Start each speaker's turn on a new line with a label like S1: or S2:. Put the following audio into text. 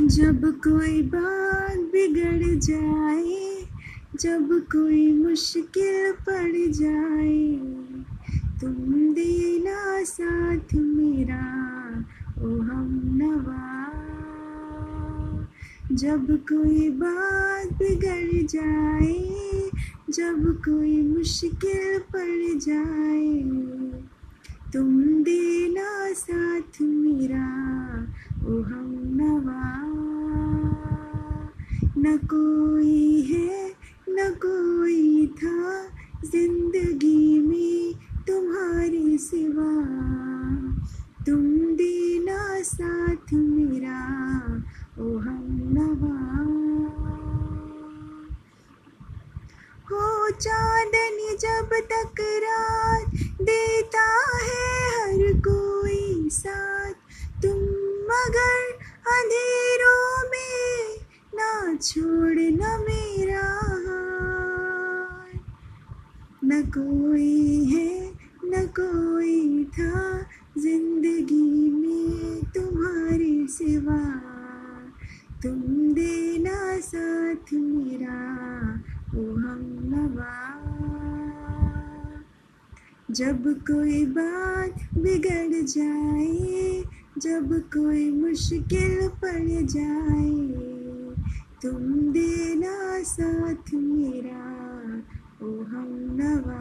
S1: जब कोई बात बिगड़ जाए, जब कोई मुश्किल पड़ जाए, तुम देना साथ मेरा, ओ हम नवा। जब कोई बात बिगड़ जाए, जब कोई मुश्किल पड़ जाए, तुम देना साथ मेरा, ओ हम नवा न कोई है, न कोई था ज़िंदगी में तुम्हारे सिवा। तुम देना साथ मेरा, ओ हम नवा हो चांदनी जब तक रात देता है हर कोई साथ, तुम मगर अंधेरों छोड़ना मेरा न कोई है, न कोई था ज़िंदगी में तुम्हारे सिवा। तुम देना साथ मेरा ओ हम नवा। जब कोई बात बिगड़ जाए, जब कोई मुश्किल पड़ जाए तुम देना साथ मेरा ओ हम नवा